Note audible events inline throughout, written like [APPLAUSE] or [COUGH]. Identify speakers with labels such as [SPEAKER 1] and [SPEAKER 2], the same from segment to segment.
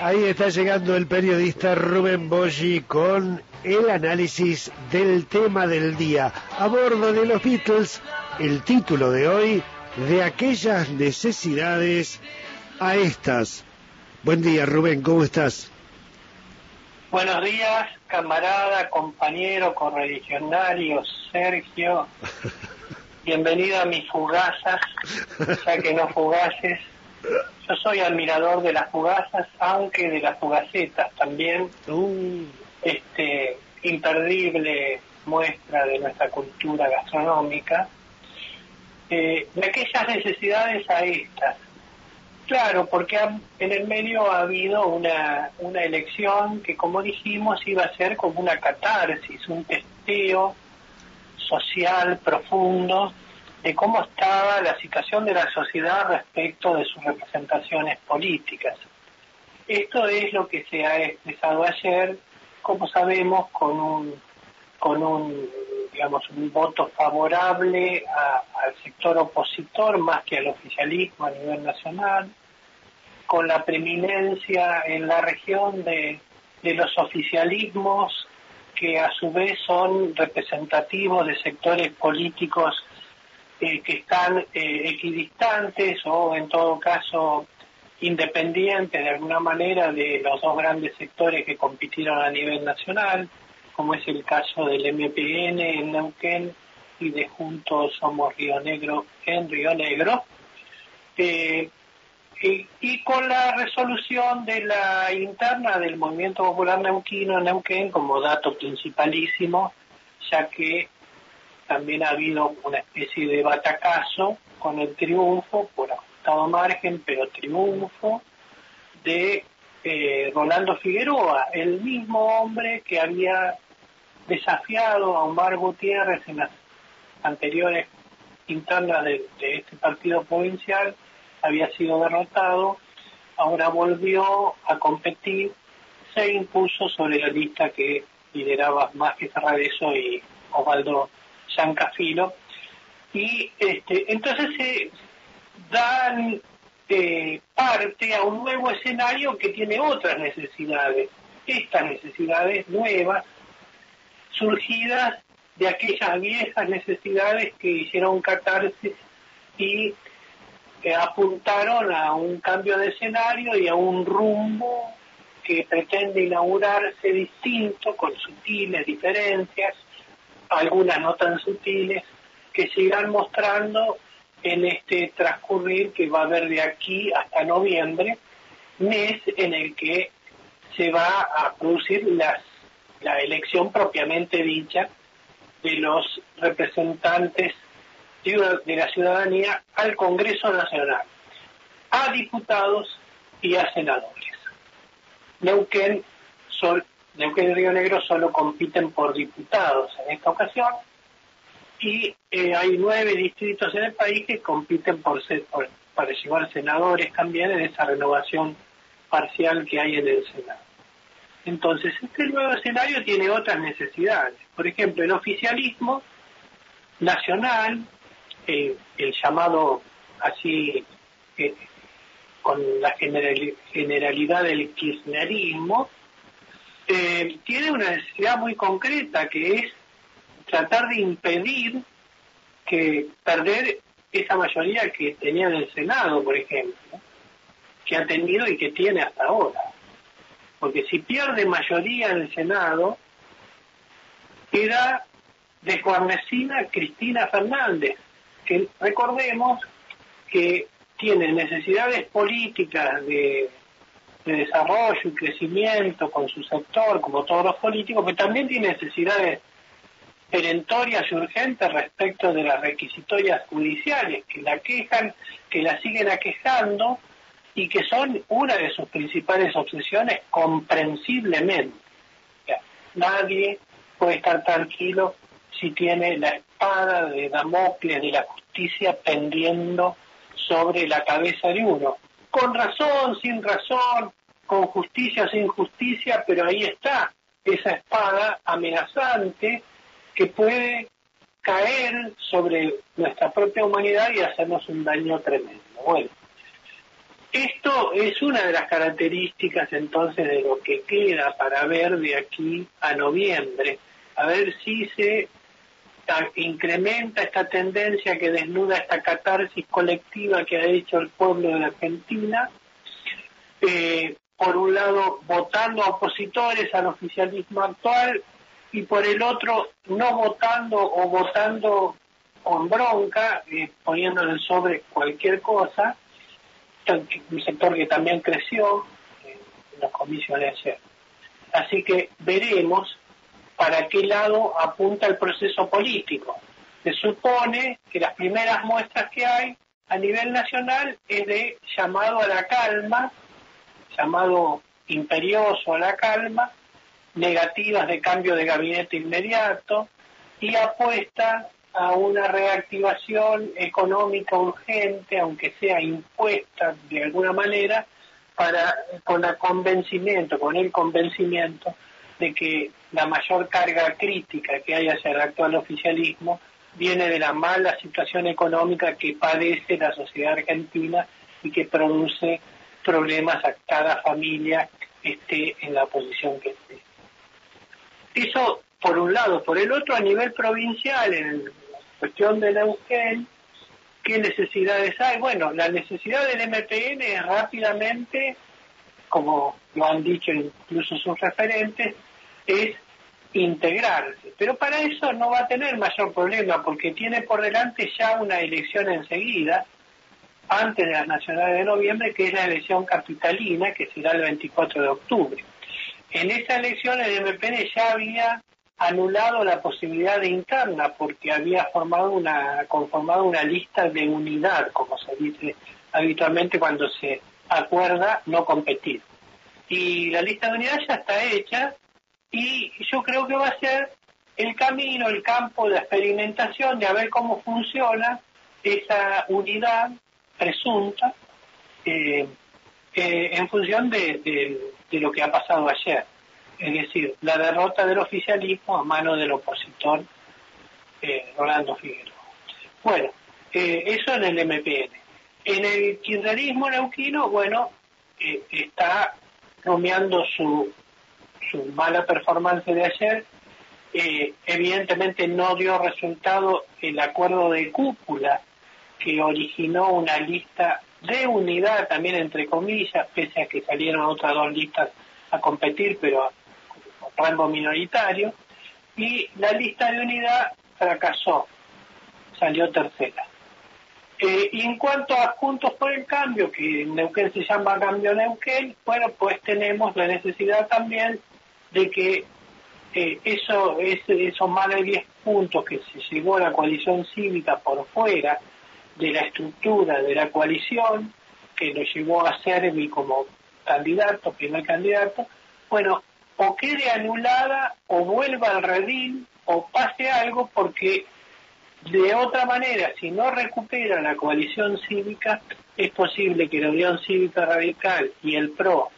[SPEAKER 1] Ahí está llegando el periodista Rubén Boggi con el análisis del tema del día. A bordo de los Beatles, el título de hoy, de aquellas necesidades a estas. Buen día, Rubén, ¿cómo estás?
[SPEAKER 2] Buenos días, camarada, compañero, correligionario, Sergio. [LAUGHS] Bienvenido a mis fugazas, ya que no fugaces. Yo soy admirador de las fugazas, aunque de las fugacetas también.
[SPEAKER 1] Uh.
[SPEAKER 2] Este imperdible muestra de nuestra cultura gastronómica. Eh, de aquellas necesidades a estas. Claro, porque en el medio ha habido una, una elección que, como dijimos, iba a ser como una catarsis, un testeo social profundo de cómo estaba la situación de la sociedad respecto de sus representaciones políticas. Esto es lo que se ha expresado ayer, como sabemos, con un, con un, digamos, un voto favorable al sector opositor más que al oficialismo a nivel nacional, con la preeminencia en la región de, de los oficialismos que a su vez son representativos de sectores políticos eh, que están eh, equidistantes o en todo caso independientes de alguna manera de los dos grandes sectores que compitieron a nivel nacional, como es el caso del MPN en Neuquén y de Juntos Somos Río Negro en Río Negro. Eh, y, con la resolución de la interna del Movimiento Popular Neuquino en Neuquén como dato principalísimo, ya que también ha habido una especie de batacazo con el triunfo, por ajustado margen, pero triunfo, de eh, Rolando Figueroa, el mismo hombre que había desafiado a Omar Gutiérrez en las anteriores internas de, de este partido provincial, había sido derrotado, ahora volvió a competir, se impuso sobre la lista que lideraba más que Ferrareso y Osvaldo San Cafilo. Y este, entonces se dan eh, parte a un nuevo escenario que tiene otras necesidades. Estas necesidades nuevas, surgidas de aquellas viejas necesidades que hicieron catarsis y que apuntaron a un cambio de escenario y a un rumbo que pretende inaugurarse distinto, con sutiles diferencias, algunas no tan sutiles, que se irán mostrando en este transcurrir que va a haber de aquí hasta noviembre, mes en el que se va a producir las, la elección propiamente dicha de los representantes de la ciudadanía al Congreso Nacional, a diputados y a senadores. Neuquén Neuquén y Río Negro solo compiten por diputados en esta ocasión y eh, hay nueve distritos en el país que compiten por para llevar senadores también en esa renovación parcial que hay en el Senado. Entonces, este nuevo escenario tiene otras necesidades. Por ejemplo, el oficialismo nacional, el llamado así, eh, con la generalidad del kirchnerismo, eh, tiene una necesidad muy concreta que es tratar de impedir que perder esa mayoría que tenía en el Senado, por ejemplo, que ha tenido y que tiene hasta ahora. Porque si pierde mayoría en el Senado, queda desguarnecida Cristina Fernández, que recordemos que tiene necesidades políticas de de desarrollo y crecimiento con su sector, como todos los políticos, pero también tiene necesidades perentorias y urgentes respecto de las requisitorias judiciales que la quejan, que la siguen aquejando y que son una de sus principales obsesiones comprensiblemente. nadie puede estar tranquilo si tiene la espada de Damocles de la justicia pendiendo sobre la cabeza de uno. Con razón, sin razón, con justicia o sin justicia, pero ahí está esa espada amenazante que puede caer sobre nuestra propia humanidad y hacernos un daño tremendo. Bueno, Esto es una de las características entonces de lo que queda para ver de aquí a noviembre, a ver si se incrementa esta tendencia que desnuda esta catarsis colectiva que ha hecho el pueblo de la Argentina, eh, por un lado votando opositores al oficialismo actual y por el otro no votando o votando con bronca, eh, poniéndole sobre cualquier cosa, un sector que también creció en los comicios de ayer. Así que veremos para qué lado apunta el proceso político. Se supone que las primeras muestras que hay a nivel nacional es de llamado a la calma, llamado imperioso a la calma, negativas de cambio de gabinete inmediato y apuesta a una reactivación económica urgente, aunque sea impuesta de alguna manera, para con el convencimiento, con el convencimiento de que la mayor carga crítica que hay hacia el actual oficialismo viene de la mala situación económica que padece la sociedad argentina y que produce problemas a cada familia esté en la posición que esté. Eso por un lado. Por el otro, a nivel provincial, en cuestión de Neuquén, ¿qué necesidades hay? Bueno, la necesidad del MPN es rápidamente, como lo han dicho incluso sus referentes, es integrarse. Pero para eso no va a tener mayor problema, porque tiene por delante ya una elección enseguida, antes de las nacionales de noviembre, que es la elección capitalina, que será el 24 de octubre. En esa elección el MPN ya había anulado la posibilidad de interna porque había formado una conformado una lista de unidad, como se dice habitualmente cuando se acuerda no competir. Y la lista de unidad ya está hecha y yo creo que va a ser el camino, el campo de experimentación de a ver cómo funciona esa unidad presunta eh, eh, en función de lo que ha pasado ayer es decir, la derrota del oficialismo a mano del opositor eh, Rolando Figueroa. Bueno, eh, eso en el MPN. En el kirchnerismo neuquino, bueno, eh, está rumiando su, su mala performance de ayer. evidentemente no dio resultado el acuerdo de cúpula que originó una lista de unidad también entre comillas, pese a que salieron otras dos listas a competir, pero rango minoritario, y la lista de unidad fracasó, salió tercera. Eh, y en cuanto a Juntos por el Cambio, que en Neuquén se llama Cambio Neuquén, bueno, pues tenemos la necesidad también de que eh, eso, esos más de 10 puntos que se llevó a la coalición cívica por fuera de la estructura de la coalición, que lo llevó a Servi como candidato, primer candidato, bueno, o quede anulada o vuelva al redil o pase algo porque de otra manera, si no recupera la coalición cívica, es posible que la Unión Cívica Radical y el PRO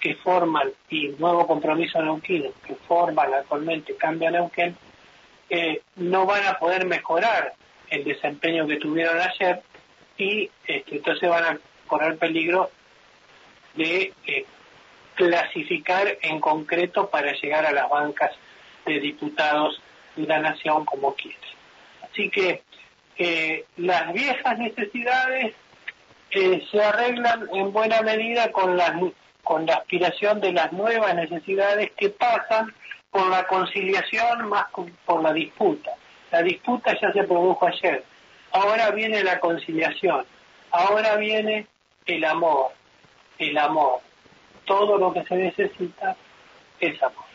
[SPEAKER 2] que forman, y Nuevo Compromiso Neuquino, que forman actualmente Cambia Neuquén, eh, no van a poder mejorar el desempeño que tuvieron ayer y este, entonces van a correr peligro de eh, clasificar en concreto para llegar a las bancas de diputados de la nación como quiere. Así que eh, las viejas necesidades eh, se arreglan en buena medida con la, con la aspiración de las nuevas necesidades que pasan por la conciliación más por la disputa. La disputa ya se produjo ayer, ahora viene la conciliación, ahora viene el amor, el amor. Todo lo que se necesita es amor.